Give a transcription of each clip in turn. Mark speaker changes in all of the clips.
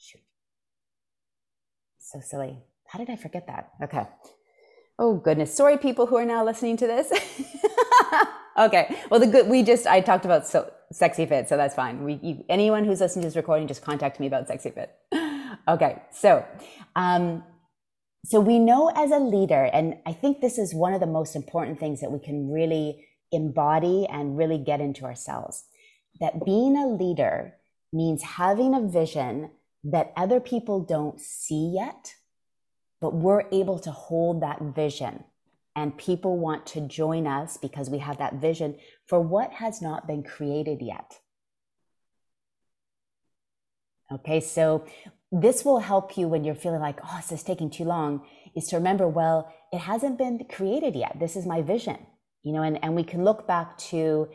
Speaker 1: Shoot. So silly. How did I forget that? Okay. Oh goodness. Sorry, people who are now listening to this. okay. Well, the good we just I talked about so, sexy fit, so that's fine. We you, anyone who's listening to this recording just contact me about sexy fit. okay. So, um, so we know as a leader, and I think this is one of the most important things that we can really embody and really get into ourselves. That being a leader means having a vision that other people don't see yet, but we're able to hold that vision. And people want to join us because we have that vision for what has not been created yet. Okay, so this will help you when you're feeling like, oh, this is taking too long, is to remember, well, it hasn't been created yet. This is my vision, you know, and, and we can look back to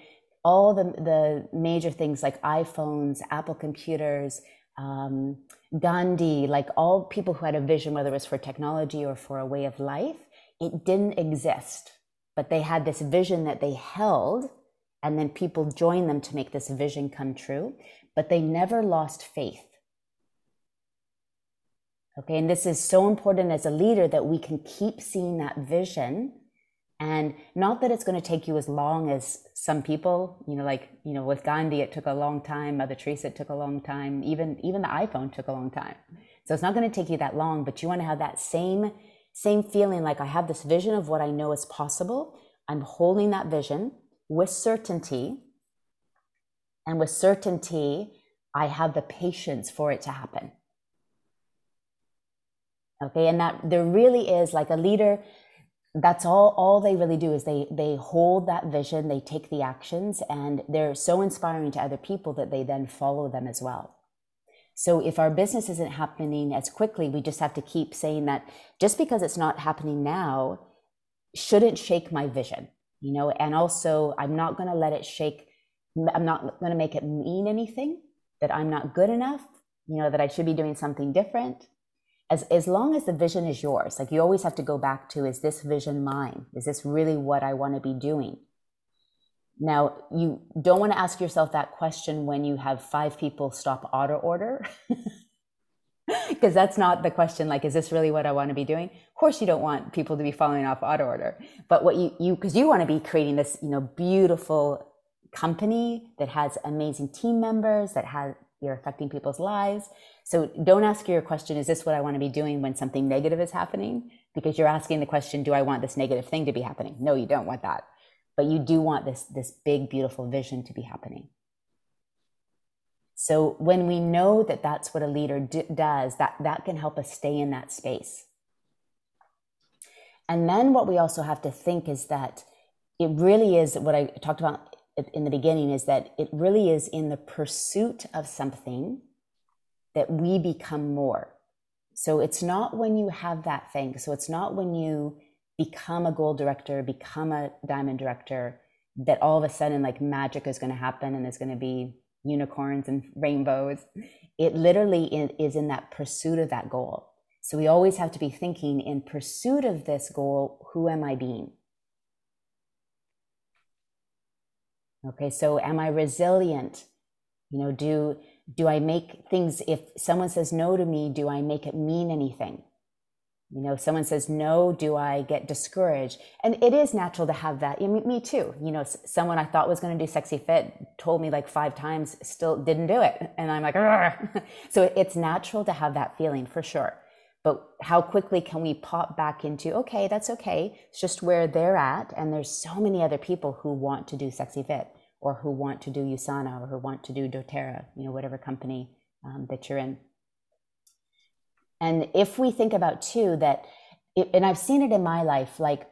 Speaker 1: all the, the major things like iPhones, Apple computers, um, Gandhi, like all people who had a vision, whether it was for technology or for a way of life, it didn't exist. But they had this vision that they held, and then people joined them to make this vision come true. But they never lost faith. Okay, and this is so important as a leader that we can keep seeing that vision and not that it's going to take you as long as some people you know like you know with gandhi it took a long time mother teresa it took a long time even even the iphone took a long time. So it's not going to take you that long but you want to have that same same feeling like i have this vision of what i know is possible. I'm holding that vision with certainty. And with certainty i have the patience for it to happen. Okay? And that there really is like a leader that's all all they really do is they they hold that vision they take the actions and they're so inspiring to other people that they then follow them as well. So if our business isn't happening as quickly we just have to keep saying that just because it's not happening now shouldn't shake my vision you know? And also i'm not going to let it shake i'm not going to make it mean anything that i'm not good enough you know that i should be doing something different as, as long as the vision is yours, like you always have to go back to, is this vision mine? Is this really what I want to be doing? Now, you don't want to ask yourself that question when you have five people stop auto order. because that's not the question like is this really what i want to be doing of course you don't want people to be following off auto order but what you you because you want to be creating this you know beautiful company that has amazing team members that has you're affecting people's lives so don't ask your question, is this what I want to be doing when something negative is happening? Because you're asking the question, do I want this negative thing to be happening? No, you don't want that. But you do want this, this big, beautiful vision to be happening. So when we know that that's what a leader d- does, that, that can help us stay in that space. And then what we also have to think is that it really is what I talked about in the beginning is that it really is in the pursuit of something that we become more. So it's not when you have that thing. So it's not when you become a gold director, become a diamond director, that all of a sudden like magic is going to happen and there's going to be unicorns and rainbows. It literally is in that pursuit of that goal. So we always have to be thinking in pursuit of this goal, who am I being? Okay, so am I resilient? You know, do do I make things, if someone says no to me, do I make it mean anything? You know, if someone says no, do I get discouraged? And it is natural to have that. I mean, me too. You know, someone I thought was going to do sexy fit told me like five times, still didn't do it. And I'm like, so it's natural to have that feeling for sure. But how quickly can we pop back into, okay, that's okay. It's just where they're at. And there's so many other people who want to do sexy fit or who want to do USANA or who want to do doTERRA, you know, whatever company um, that you're in. And if we think about too that, it, and I've seen it in my life, like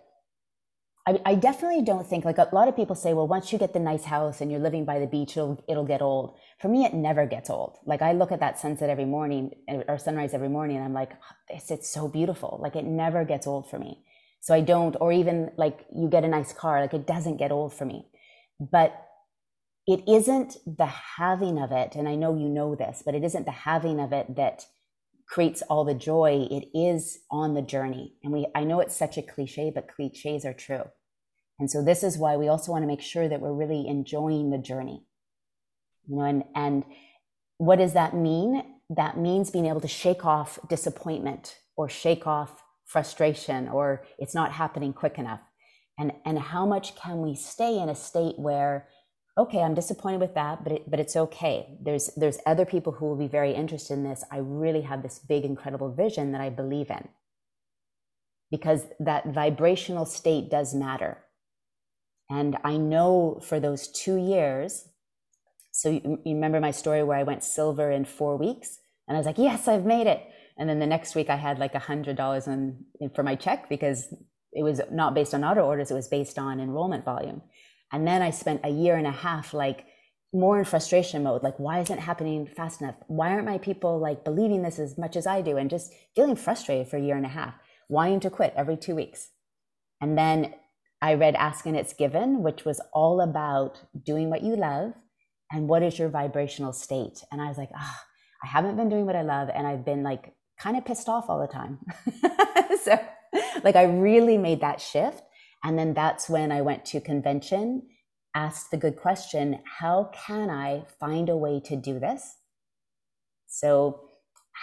Speaker 1: I, I, definitely don't think like a lot of people say, well, once you get the nice house and you're living by the beach, it'll it'll get old. For me, it never gets old. Like I look at that sunset every morning or sunrise every morning, and I'm like, it's it's so beautiful. Like it never gets old for me. So I don't, or even like you get a nice car, like it doesn't get old for me. But it isn't the having of it, and I know you know this, but it isn't the having of it that creates all the joy. It is on the journey. And we I know it's such a cliche, but cliches are true. And so this is why we also want to make sure that we're really enjoying the journey. You know, and and what does that mean? that means being able to shake off disappointment or shake off frustration or it's not happening quick enough. And, and how much can we stay in a state where, okay, I'm disappointed with that, but, it, but it's okay. There's, there's other people who will be very interested in this. I really have this big, incredible vision that I believe in. Because that vibrational state does matter. And I know for those two years, so you, you remember my story where I went silver in four weeks? And I was like, yes, I've made it. And then the next week I had like a hundred dollars in, in for my check because it was not based on auto orders, it was based on enrollment volume. And then I spent a year and a half like more in frustration mode. Like, why isn't it happening fast enough? Why aren't my people like believing this as much as I do? And just feeling frustrated for a year and a half, wanting to quit every two weeks. And then I read Ask and It's Given, which was all about doing what you love and what is your vibrational state. And I was like, ah, oh, I haven't been doing what I love. And I've been like kind of pissed off all the time. so, like, I really made that shift. And then that's when I went to convention, asked the good question how can I find a way to do this? So,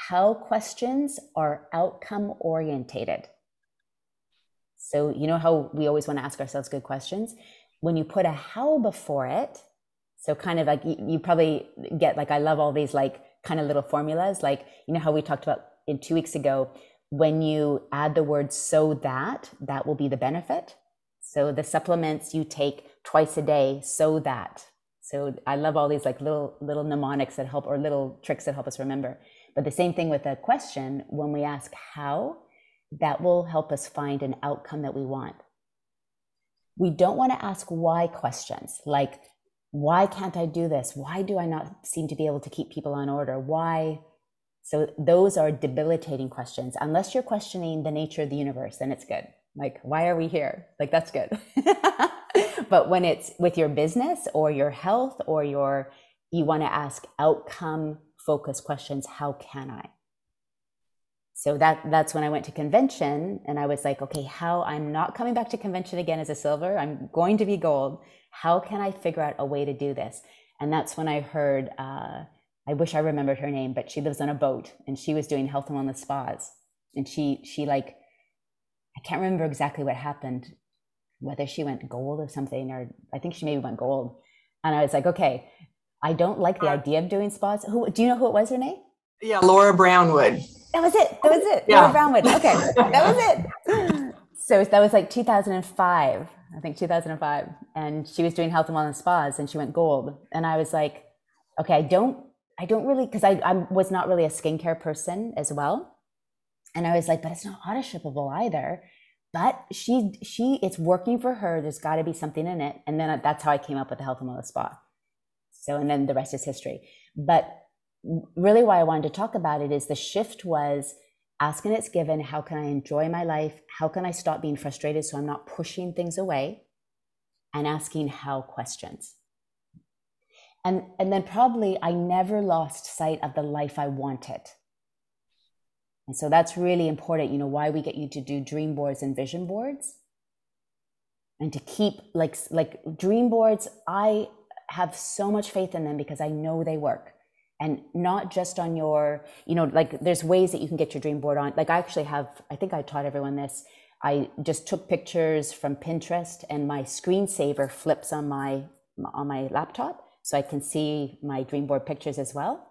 Speaker 1: how questions are outcome orientated. So, you know how we always want to ask ourselves good questions? When you put a how before it, so kind of like you, you probably get like, I love all these like kind of little formulas. Like, you know how we talked about in two weeks ago, when you add the word so that, that will be the benefit. So the supplements you take twice a day, so that. So I love all these like little little mnemonics that help or little tricks that help us remember. But the same thing with a question, when we ask how, that will help us find an outcome that we want. We don't want to ask why questions like, why can't I do this? Why do I not seem to be able to keep people on order? Why? So those are debilitating questions. Unless you're questioning the nature of the universe, then it's good. Like, why are we here? Like, that's good. but when it's with your business or your health or your, you want to ask outcome focused questions. How can I? So that that's when I went to convention and I was like, okay, how I'm not coming back to convention again as a silver. I'm going to be gold. How can I figure out a way to do this? And that's when I heard, uh, I wish I remembered her name, but she lives on a boat and she was doing health and wellness spas. And she, she like, I can't remember exactly what happened, whether she went gold or something, or I think she maybe went gold. And I was like, okay, I don't like the uh, idea of doing spas. Who do you know who it was, Renee?
Speaker 2: Yeah, Laura Brownwood.
Speaker 1: That was it. That was it. Yeah. Laura Brownwood. Okay, that was it. So that was like 2005. I think 2005. And she was doing health and wellness spas and she went gold. And I was like, okay, I don't, I don't really, cause I, I was not really a skincare person as well. And I was like, but it's not auto either. But she, she, it's working for her. There's got to be something in it. And then that's how I came up with the health and wellness spa. So, and then the rest is history. But really why I wanted to talk about it is the shift was Ask and It's Given. How can I enjoy my life? How can I stop being frustrated so I'm not pushing things away? And asking how questions. And, and then probably I never lost sight of the life I wanted. And so that's really important, you know, why we get you to do dream boards and vision boards. And to keep like like dream boards, I have so much faith in them because I know they work. And not just on your you know like there's ways that you can get your dream board on like i actually have i think i taught everyone this. I just took pictures from pinterest and my screensaver flips on my on my laptop so i can see my dream board pictures as well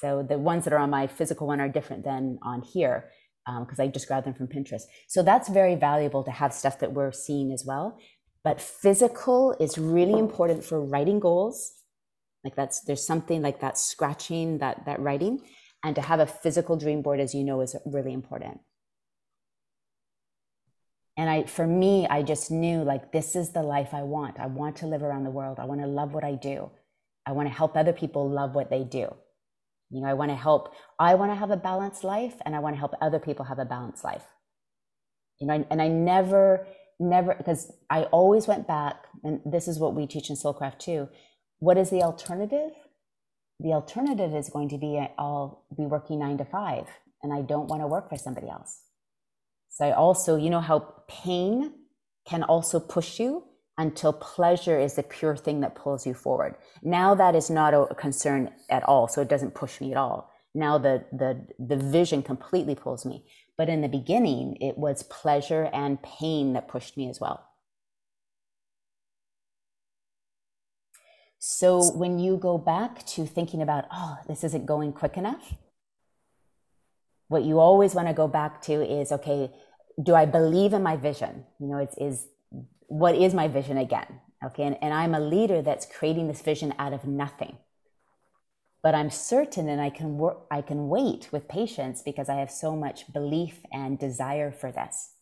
Speaker 1: so the ones that are on my physical one are different than on here because um, i just grabbed them from pinterest. So that's very valuable to have stuff that we're seeing as well. But physical is really important for writing goals. Like that's there's something like that scratching that that writing. And to have a physical dream board as you know is really important. And i for me i just knew like this is the life i want. I want to live around the world. I want to love what i do. I want to help other people love what they do you know i want to help i want to have a balanced life and i want to help other people have a balanced life you know and i never never because i always went back and this is what we teach in soulcraft too what is the alternative? The alternative is going to be I'll be working nine to five and I don't want to work for somebody else. So I also, you know how pain can also push you until pleasure is the pure thing that pulls you forward. Now that is not a concern at all. So it doesn't push me at all. now the the the vision completely pulls me but in the beginning it was pleasure and pain that pushed me as well so when you go back to thinking about oh this isn't going quick enough what you always want to go back to is okay do i believe in my vision you know it's is what is my vision again okay and, and i'm a leader that's creating this vision out of nothing but I'm certain and I can work, I can wait with patience because I have so much belief and desire for this.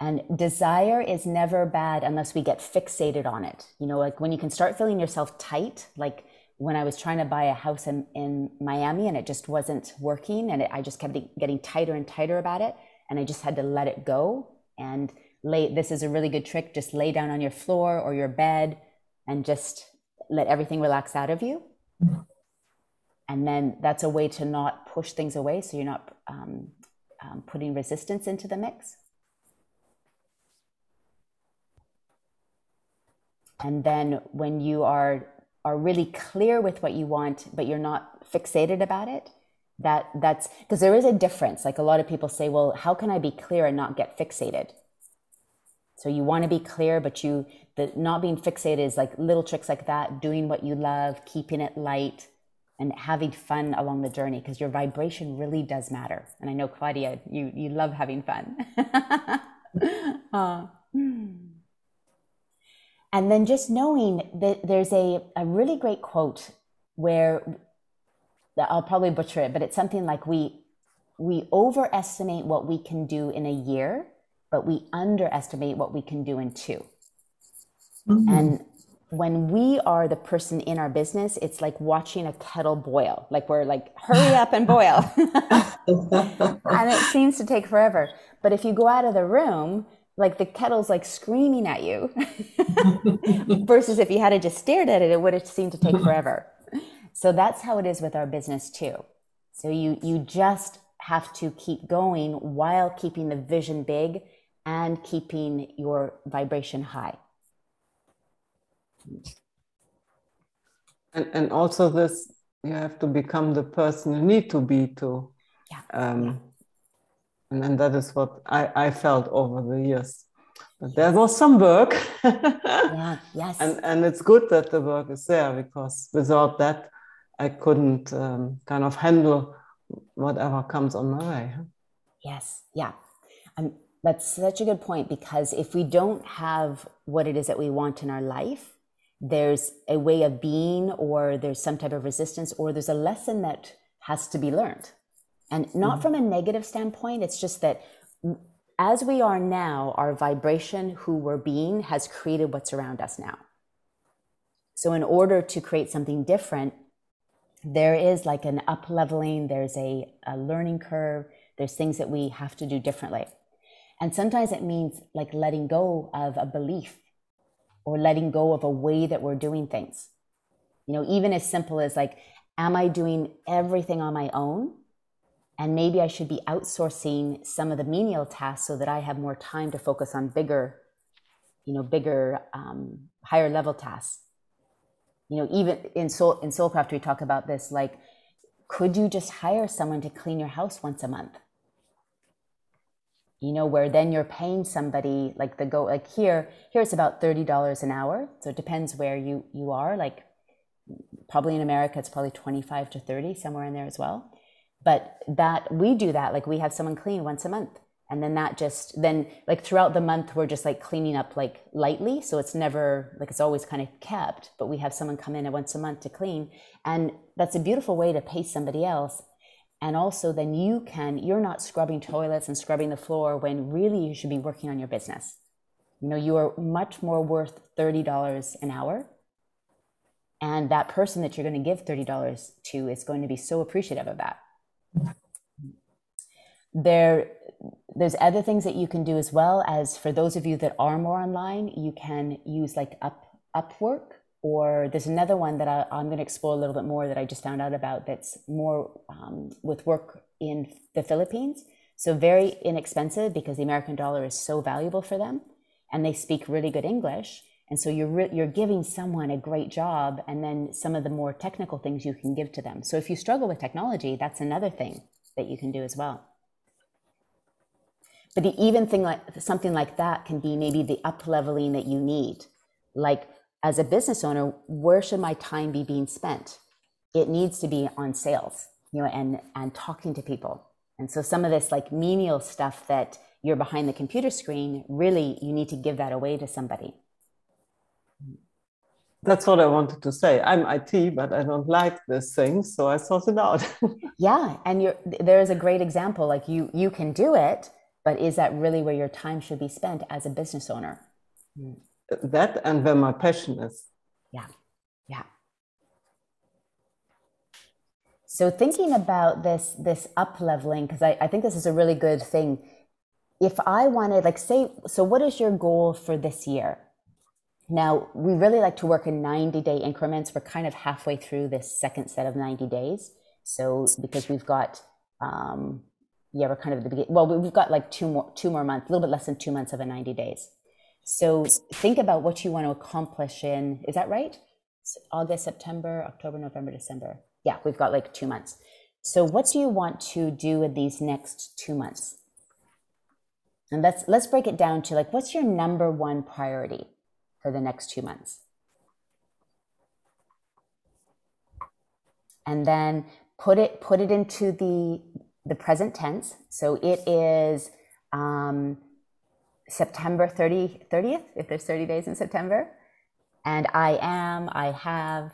Speaker 1: And desire is never bad unless we get fixated on it. You know, like when you can start feeling yourself tight, like when I was trying to buy a house in, in Miami and it just wasn't working and it, I just kept getting tighter and tighter about it. And I just had to let it go and lay. This is a really good trick. Just lay down on your floor or your bed and just let everything relax out of you. And then that's a way to not push things away. So you're not um, um, putting resistance into the mix. And then when you are are really clear with what you want, but you're not fixated about it, that that's because there is a difference. Like a lot of people say, well, how can I be clear and not get fixated? So you want to be clear, but you the not being fixated is like little tricks like that, doing what you love, keeping it light, and having fun along the journey because your vibration really does matter. And I know Claudia, you you love having fun. uh. And then just knowing that there's a, a really great quote where I'll probably butcher it, but it's something like we we overestimate what we can do in a year but we underestimate what we can do in 2 mm-hmm. And when we are the person in our business, it's like watching a kettle boil. Like we're like, hurry up and boil. and it seems to take forever. But if you go out of the room, like the kettle's like screaming at you versus if you had just stared at it, it would have seemed to take forever. So that's how it is with our business too. So you you just have to keep going while keeping the vision big and keeping your vibration high.
Speaker 3: And, and also this, you have to become the person you need to be to.
Speaker 1: Yeah.
Speaker 3: Um, yeah. And, and that is what I, I felt over the years. But there was some work.
Speaker 1: yeah, yes.
Speaker 3: And, and it's good that the work is there because without that, I couldn't um, kind of handle whatever comes on my way.
Speaker 1: Yes, yeah. I'm that's such a good point because if we don't have what it is that we want in our life, there's a way of being, or there's some type of resistance, or there's a lesson that has to be learned. And not mm-hmm. from a negative standpoint, it's just that as we are now, our vibration, who we're being, has created what's around us now. So, in order to create something different, there is like an up leveling, there's a, a learning curve, there's things that we have to do differently. And sometimes it means like letting go of a belief or letting go of a way that we're doing things. You know, even as simple as like, am I doing everything on my own? And maybe I should be outsourcing some of the menial tasks so that I have more time to focus on bigger, you know, bigger, um, higher level tasks. You know, even in Soul in Soulcraft, we talk about this. Like, could you just hire someone to clean your house once a month? you know where then you're paying somebody like the go like here here it's about $30 an hour so it depends where you you are like probably in america it's probably 25 to 30 somewhere in there as well but that we do that like we have someone clean once a month and then that just then like throughout the month we're just like cleaning up like lightly. So it's never like it's always kind of kept but we have someone come in once a month to clean. And that's a beautiful way to pay somebody else. And also then you can you're not scrubbing toilets and scrubbing the floor when really you should be working on your business. You know you are much more worth $30 an hour. And that person that you're going to give $30 to is going to be so appreciative of that. There there's other things that you can do as well as for those of you that are more online you can use like up upwork or there's another one that I, am going to explore a little bit more that I just found out about that's more um, with work in the Philippines. So very inexpensive because the American dollar is so valuable for them and they speak really good English. And so you're re- you're giving someone a great job, and then some of the more technical things you can give to them. So if you struggle with technology, that's another thing that you can do as well. But the even thing like something like that can be maybe the up leveling that you need. Like as a business owner, where should my time be being spent? It needs to be on sales, you know, and and talking to people. And so some of this like menial stuff that you're behind the computer screen, really you need to give that away to somebody.
Speaker 3: That's what I wanted to say. I'm IT, but I don't like this thing, so I sort it out.
Speaker 1: yeah, and you're there is a great example. Like you you can do it, but is that really where your time should be spent as a business owner?
Speaker 3: That and where my passion is.
Speaker 1: Yeah, yeah. So thinking about this this up leveling, because I, I think this is a really good thing. If I wanted, like, say, so what is your goal for this year? Now, we really like to work in 90 day increments. We're kind of halfway through this second set of 90 days. So, because we've got, um, yeah, we're kind of at the beginning. Well, we've got like two more, two more months, a little bit less than two months of a 90 days. So, think about what you want to accomplish in, is that right? August, September, October, November, December. Yeah, we've got like two months. So, what do you want to do in these next two months? And let's let's break it down to like, what's your number one priority? for the next two months. And then put it put it into the the present tense. So it is um, September 30, 30th, if there's 30 days in September. And I am, I have.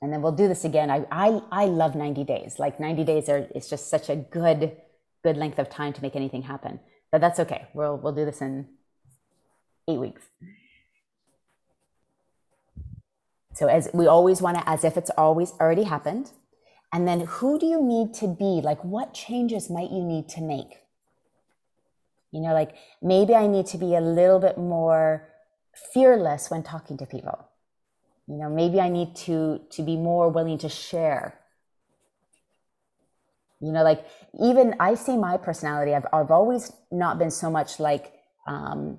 Speaker 1: And then we'll do this again. I, I, I love 90 days. Like 90 days are, it's just such a good, good length of time to make anything happen but that's okay. We'll we'll do this in eight weeks. So as we always want to, as if it's always already happened. And then who do you need to be? Like what changes might you need to make? You know, like maybe I need to be a little bit more fearless when talking to people. You know, maybe I need to to be more willing to share you know like even i see my personality i've, I've always not been so much like um,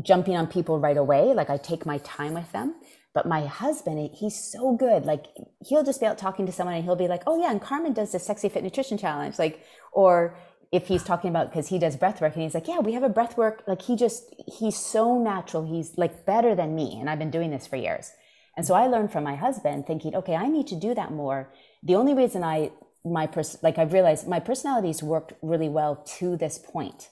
Speaker 1: jumping on people right away like i take my time with them but my husband he's so good. Like he'll just be out talking to someone and he'll be like oh yeah and carmen does the sexy fit nutrition challenge. Like or if he's talking about because he does breath work and he's like yeah we have a breath work like he just he's so natural. He's like better than me and i've been doing this for years. And so i learned from my husband thinking okay i need to do that more. The only reason i my pers- like I've realized my personality's worked really well to this point.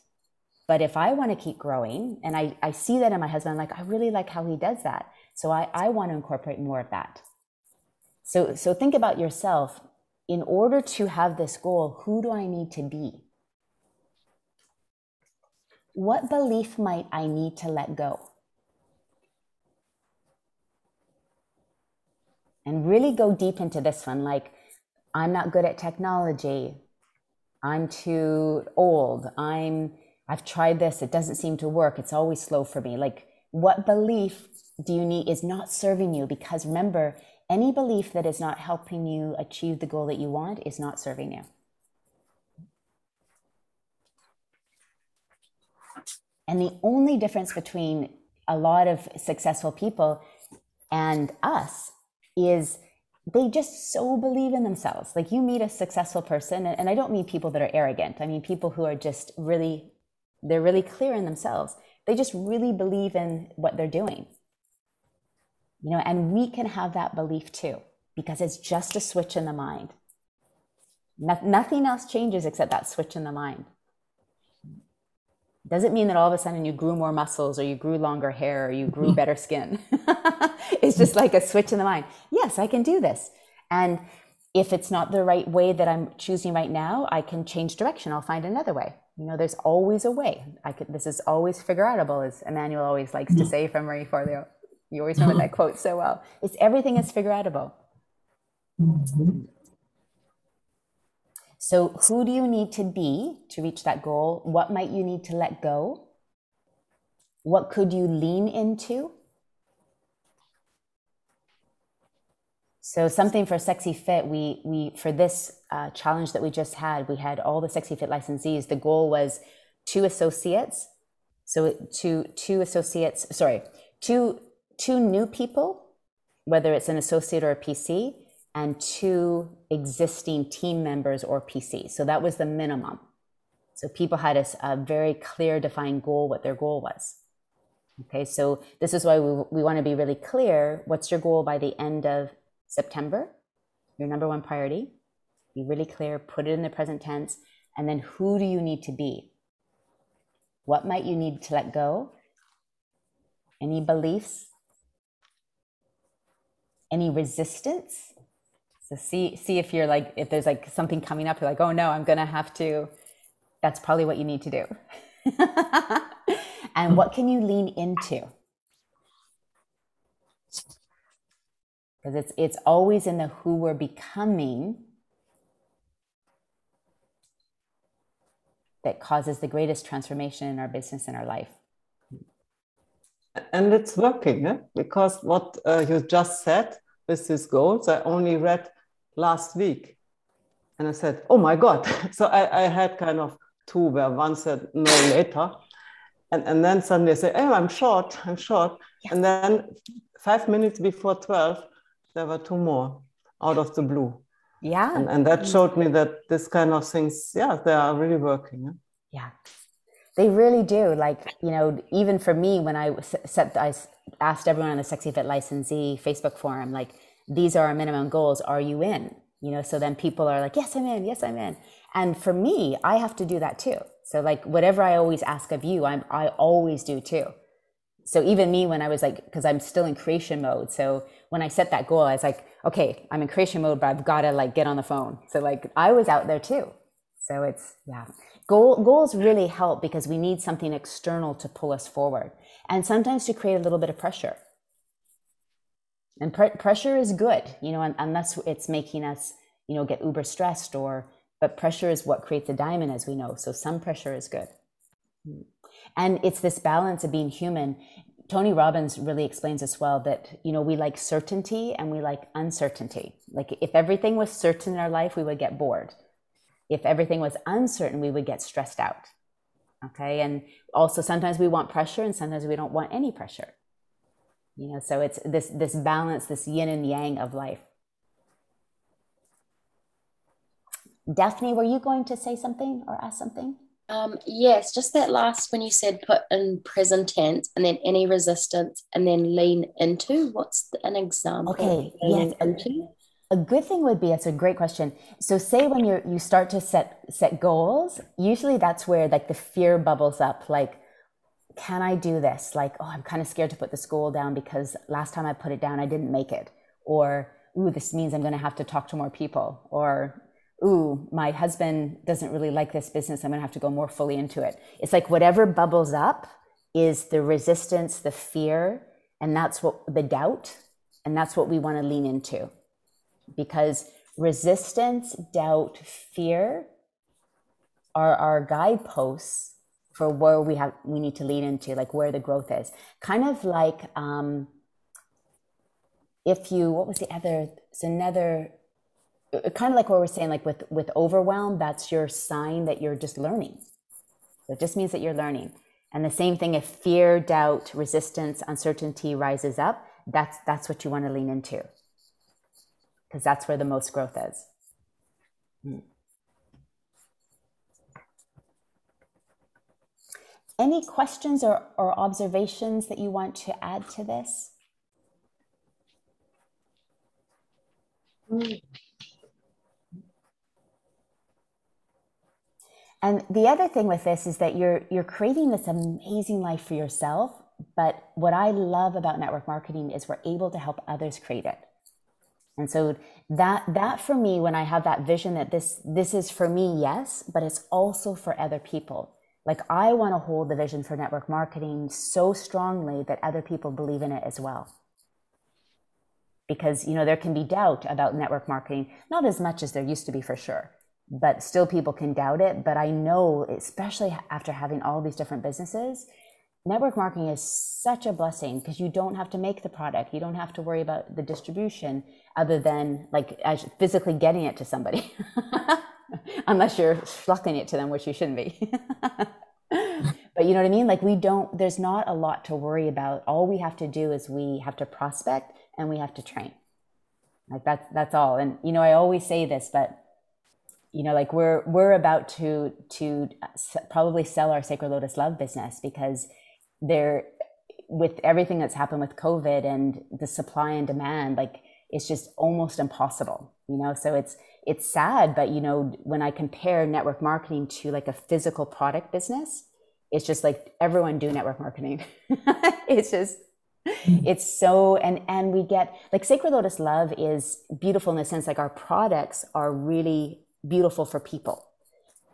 Speaker 1: But if I want to keep growing, and I, I see that in my husband, like, I really like how he does that. So I, I want to incorporate more of that. So, so think about yourself. In order to have this goal, who do I need to be? What belief might I need to let go? And really go deep into this one. Like, I'm not good at technology. I'm too old. I'm I've tried this, it doesn't seem to work. It's always slow for me. Like what belief do you need is not serving you because remember, any belief that is not helping you achieve the goal that you want is not serving you. And the only difference between a lot of successful people and us is they just so believe in themselves. Like you meet a successful person, and I don't mean people that are arrogant. I mean people who are just really, they're really clear in themselves. They just really believe in what they're doing. You know, and we can have that belief too, because it's just a switch in the mind. No, nothing else changes except that switch in the mind. Doesn't mean that all of a sudden you grew more muscles or you grew longer hair or you grew better skin. it's just like a switch in the mind. Yes, I can do this. And if it's not the right way that I'm choosing right now, I can change direction. I'll find another way. You know, there's always a way. I could, this is always figure outable, as Emmanuel always likes to mm. say from Marie Forleo. You always remember that quote so well. It's everything is figure outable. So, who do you need to be to reach that goal? What might you need to let go? What could you lean into? So, something for Sexy Fit, we, we for this uh, challenge that we just had, we had all the Sexy Fit licensees. The goal was two associates, So to two associates, sorry, two two new people, whether it's an associate or a PC, and two existing team members or PC. So that was the minimum. So people had a, a very clear, defined goal, what their goal was. Okay, so this is why we, we want to be really clear. What's your goal by the end of September? Your number one priority. Be really clear, put it in the present tense, and then who do you need to be? What might you need to let go? Any beliefs? Any resistance? So see see if you're like if there's like something coming up, you're like, oh no, I'm gonna have to. That's probably what you need to do. and what can you lean into? Because it's it's always in the who we're becoming that causes the greatest transformation in our business and our life.
Speaker 3: And it's working, eh? because what uh, you just said with these goals, I only read last week. And I said, oh my God. so I, I had kind of two where one said no later. And, and then suddenly I say, oh, I'm short, I'm short. Yeah. And then five minutes before 12, there were two more out of the blue.
Speaker 1: Yeah.
Speaker 3: And, and that showed me that this kind of things, yeah, they are really working.
Speaker 1: Yeah. They really do. Like, you know, even for me, when I set, I asked everyone on the Sexy Fit licensee Facebook forum, like, these are our minimum goals. Are you in? You know, so then people are like, yes, I'm in. Yes, I'm in. And for me, I have to do that too. So like whatever I always ask of you, I'm, I always do too. So even me, when I was like, cause I'm still in creation mode. So when I set that goal, I was like, okay, I'm in creation mode, but I've got to like get on the phone. So like I was out there too. So it's, yeah. Goal, goals really help because we need something external to pull us forward and sometimes to create a little bit of pressure and pr- pressure is good you know unless it's making us you know get uber stressed or but pressure is what creates a diamond as we know so some pressure is good hmm. And it's this balance of being human. Tony robbins really explains as well that you know we like certainty and we like uncertainty. Like if everything was certain in our life we would get bored. If everything was uncertain we would get stressed out. Okay? And also sometimes we want pressure and sometimes we don't want any pressure. You know so it's this this balance this yin and yang of life. Daphne were you going to say something or ask something
Speaker 4: um, yes just that last when you said put in present tense and then any resistance and then lean into what's an example
Speaker 1: okay yes into? a good thing would be it's a great question so say when you you start to set set goals usually that's where like the fear bubbles up like can I do this? Like, oh, I'm kind of scared to put the school down because last time I put it down, I didn't make it. Or, ooh, this means I'm going to have to talk to more people. Or, ooh, my husband doesn't really like this business. I'm going to have to go more fully into it. It's like whatever bubbles up is the resistance, the fear, and that's what the doubt. And that's what we want to lean into because resistance, doubt, fear are our guideposts for where we have we need to lean into like where the growth is kind of like um if you what was the other it's another kind of like what we're saying like with with overwhelm that's your sign that you're just learning. It just means that you're learning. And the same thing if fear doubt resistance uncertainty rises up that's that's what you want to lean into. Because that's where the most growth is. Mm. Any questions or, or observations that you want to add to this? And the other thing with this is that you're you're creating this amazing life for yourself, but what I love about network marketing is we're able to help others create it. And so that that for me when I have that vision that this this is for me, yes, but it's also for other people. Like I want to hold the vision for network marketing so strongly that other people believe in it as well. Because, you know, there can be doubt about network marketing, not as much as there used to be for sure, but still people can doubt it. But I know, especially after having all these different businesses, network marketing is such a blessing because you don't have to make the product. You don't have to worry about the distribution other than like physically getting it to somebody. Unless you're schlucking it to them, which you shouldn't be. but you know what I mean? Like we don't, there's not a lot to worry about. All we have to do is we have to prospect and we have to train. Like that's, that's all. And, you know, I always say this, but you know, like we're, we're about to, to probably sell our Sacred Lotus Love business because there, with everything that's happened with COVID and the supply and demand, like it's just almost impossible, you know? So it's, it's sad, but you know, when I compare network marketing to like a physical product business, it's just like everyone do network marketing. it's just, mm-hmm. it's so, and, and we get like Sacred Lotus Love is beautiful in the sense like our products are really beautiful for people,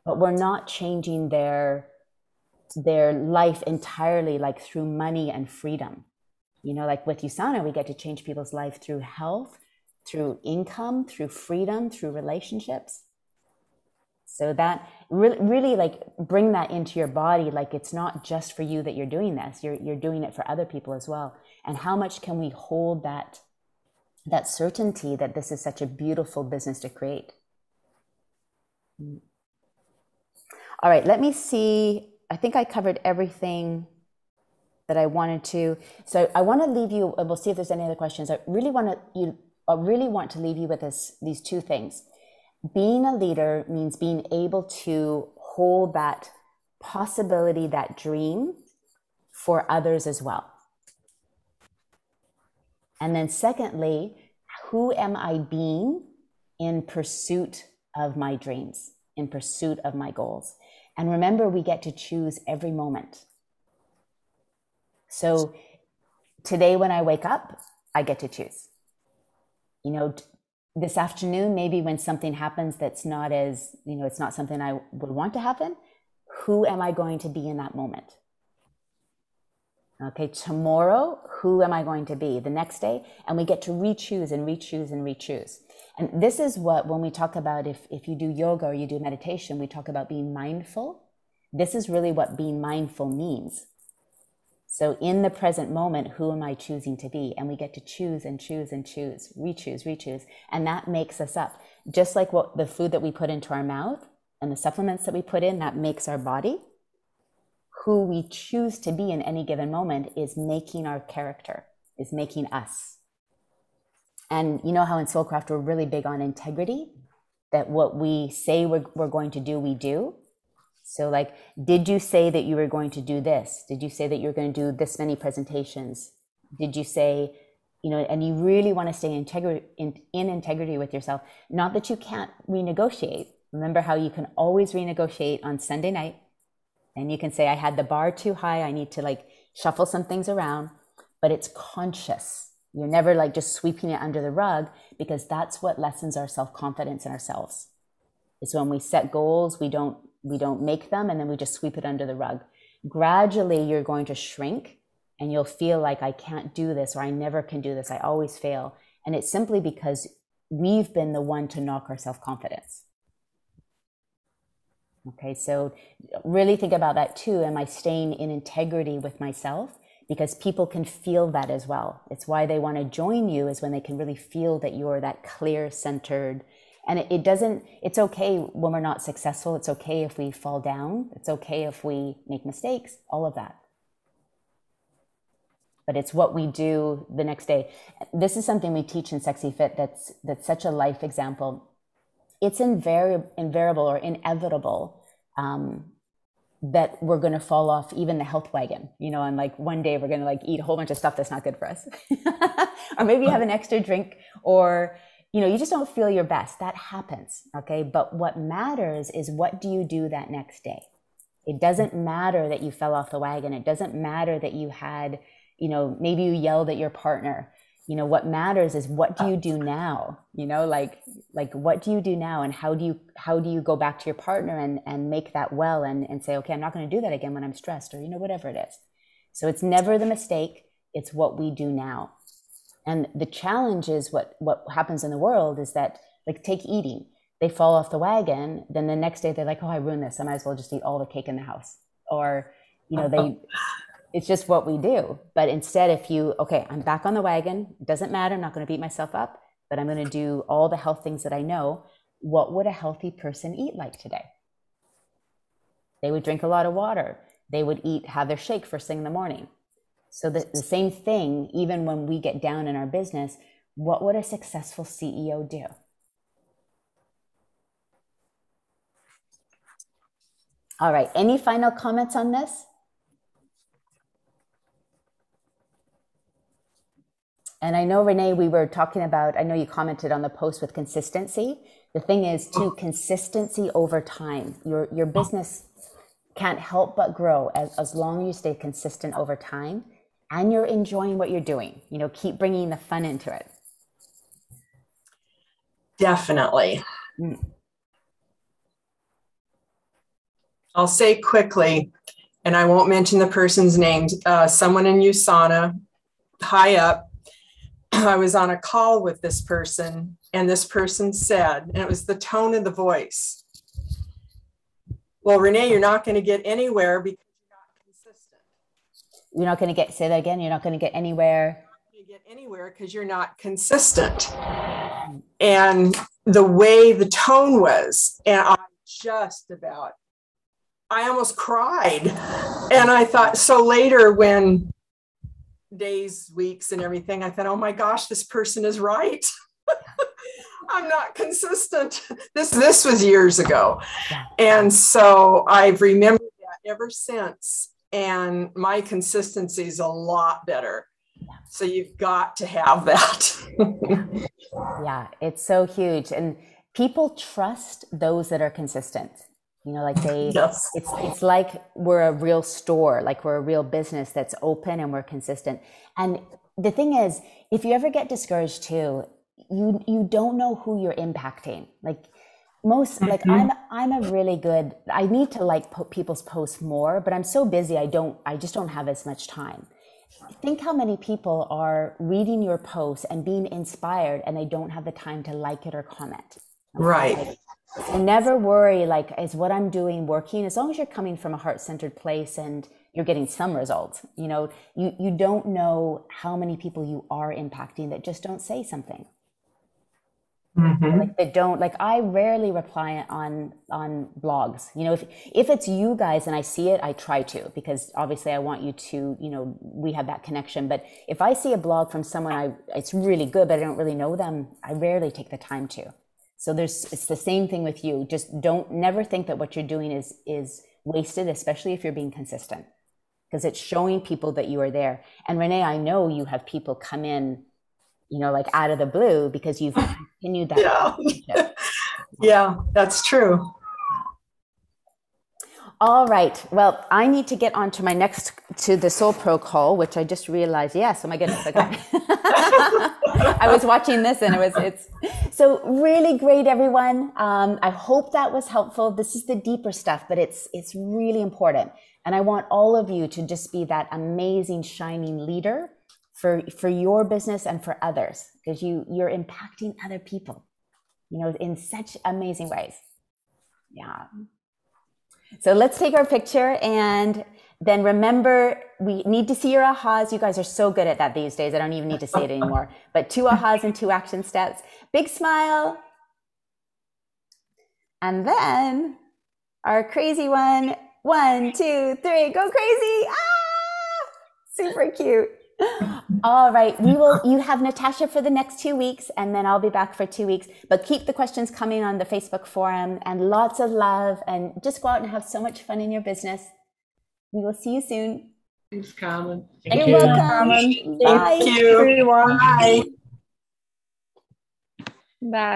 Speaker 1: but we're not changing their, their life entirely like through money and freedom. You know, like with Usana, we get to change people's life through health, through income, through freedom, through relationships. So that really, really like bring that into your body. Like it's not just for you that you're doing this. You're, you're doing it for other people as well. And how much can we hold that, that certainty that this is such a beautiful business to create? All right, let me see. I think I covered everything that I wanted to. So I want to leave you. and We'll see if there's any other questions. I really want to you. I really want to leave you with this these two things. Being a leader means being able to hold that possibility, that dream for others as well. And then secondly, who am I being in pursuit of my dreams, in pursuit of my goals? And remember, we get to choose every moment. So today, when I wake up, I get to choose. You know, this afternoon, maybe when something happens that's not as, you know, it's not something I would want to happen, who am I going to be in that moment? Okay, tomorrow, who am I going to be? The next day, and we get to re-choose and re-choose and re-choose. And this is what, when we talk about if, if you do yoga or you do meditation, we talk about being mindful. This is really what being mindful means. So in the present moment, who am I choosing to be? And we get to choose and choose and choose, re-choose, re-choose. And that makes us up. Just like what the food that we put into our mouth and the supplements that we put in, that makes our body. Who we choose to be in any given moment is making our character, is making us. And you know how in Soulcraft we're really big on integrity, that what we say we're, we're going to do, we do. So, like, did you say that you were going to do this? Did you say that you're going to do this many presentations? Did you say, you know, and you really want to stay integrity in, in integrity with yourself? Not that you can't renegotiate. Remember how you can always renegotiate on Sunday night, and you can say, I had the bar too high. I need to like shuffle some things around, but it's conscious. You're never like just sweeping it under the rug because that's what lessens our self confidence in ourselves. It's when we set goals, we don't we don't make them and then we just sweep it under the rug. Gradually, you're going to shrink and you'll feel like I can't do this or I never can do this. I always fail. And it's simply because we've been the one to knock our self confidence. Okay, so really think about that too. Am I staying in integrity with myself? Because people can feel that as well. It's why they want to join you, is when they can really feel that you're that clear, centered, and it, it, doesn't it's okay when we're not successful it's okay if we fall down it's okay if we make mistakes all of that but it's what we do the next day this is something we teach in sexy fit that's that's such a life example it's invari- invariable or inevitable um, that we're going to fall off even the health wagon you know and like one day we're going to like eat a whole bunch of stuff that's not good for us or maybe you have an extra drink or you know, you just don't feel your best. That happens. Okay. But what matters is what do you do that next day? It doesn't matter that you fell off the wagon. It doesn't matter that you had, you know, maybe you yelled at your partner. You know, what matters is what do uh, you do now? You know, like, like what do you do now? And how do you, how do you go back to your partner and, and make that well and, and say, okay, I'm not going to do that again when I'm stressed or, you know, whatever it is. So it's never the mistake. It's what we do now. And the challenge is what, what happens in the world is that, like, take eating. They fall off the wagon. Then the next day they're like, oh, I ruined this. I might as well just eat all the cake in the house. Or, you know, they, it's just what we do. But instead, if you, okay, I'm back on the wagon. It doesn't matter. I'm not going to beat myself up, but I'm going to do all the health things that I know. What would a healthy person eat like today? They would drink a lot of water they would eat, have their shake first thing in the morning. So the, the same thing, even when we get down in our business, what would a successful CEO do? All right, any final comments on this? And I know, Renee, we were talking about, I know you commented on the post with consistency. The thing is, to consistency over time. Your, your business can't help but grow as, as long as you stay consistent over time and you're enjoying what you're doing. You know, keep bringing the fun into it.
Speaker 2: Definitely. Mm. I'll say quickly, and I won't mention the person's name, uh, someone in USANA, high up. I was on a call with this person, and this person said, and it was the tone of the voice. Well, Renee, you're not going to get anywhere because you're not consistent.
Speaker 1: You're not going to get, say that again, you're not going to get anywhere.
Speaker 2: You get anywhere because you're not consistent. And the way the tone was, and I just about I almost cried. And I thought, so later when days, weeks, and everything, I thought, oh my gosh, this person is right. I'm not consistent. This this was years ago. And so I've remembered that ever since. And my consistency is a lot better. So you've got to have that.
Speaker 1: yeah, it's so huge. And people trust those that are consistent. You know, like they, yes. it's it's like we're a real store, like we're a real business that's open and we're consistent. And the thing is, if you ever get discouraged too, you you don't know who you're impacting. Like most, mm-hmm. like I'm I'm a really good. I need to like po- people's posts more, but I'm so busy. I don't. I just don't have as much time. Think how many people are reading your posts and being inspired, and they don't have the time to like it or comment.
Speaker 2: Right.
Speaker 1: And never worry, like, is what I'm doing working? As long as you're coming from a heart centered place and you're getting some results, you know, you, you don't know how many people you are impacting that just don't say something. Mm-hmm. Like they don't like I rarely reply on on blogs. You know, if if it's you guys and I see it, I try to because obviously I want you to, you know, we have that connection. But if I see a blog from someone I it's really good, but I don't really know them, I rarely take the time to. So there's it's the same thing with you. Just don't never think that what you're doing is is wasted, especially if you're being consistent. Because it's showing people that you are there. And Renee, I know you have people come in, you know, like out of the blue because you've continued that.
Speaker 2: Yeah, yeah that's true.
Speaker 1: All right. Well, I need to get on to my next to the Soul Pro call, which I just realized. Yes. Oh my goodness. Okay. I was watching this and it was it's so really great, everyone. Um, I hope that was helpful. This is the deeper stuff, but it's it's really important. And I want all of you to just be that amazing, shining leader for for your business and for others, because you you're impacting other people, you know, in such amazing ways. Yeah. So let's take our picture and then remember we need to see your ahas. You guys are so good at that these days. I don't even need to say it anymore. But two ahas and two action steps. Big smile. And then our crazy one. One, two, three, go crazy. Ah, super cute. All right. We will, you have Natasha for the next two weeks, and then I'll be back for two weeks. But keep the questions coming on the Facebook forum and lots of love and just go out and have so much fun in your business. We will see you soon.
Speaker 2: Thanks, Carmen.
Speaker 1: Thank You're you. welcome.
Speaker 2: Thank Bye. you. Bye.
Speaker 4: Bye.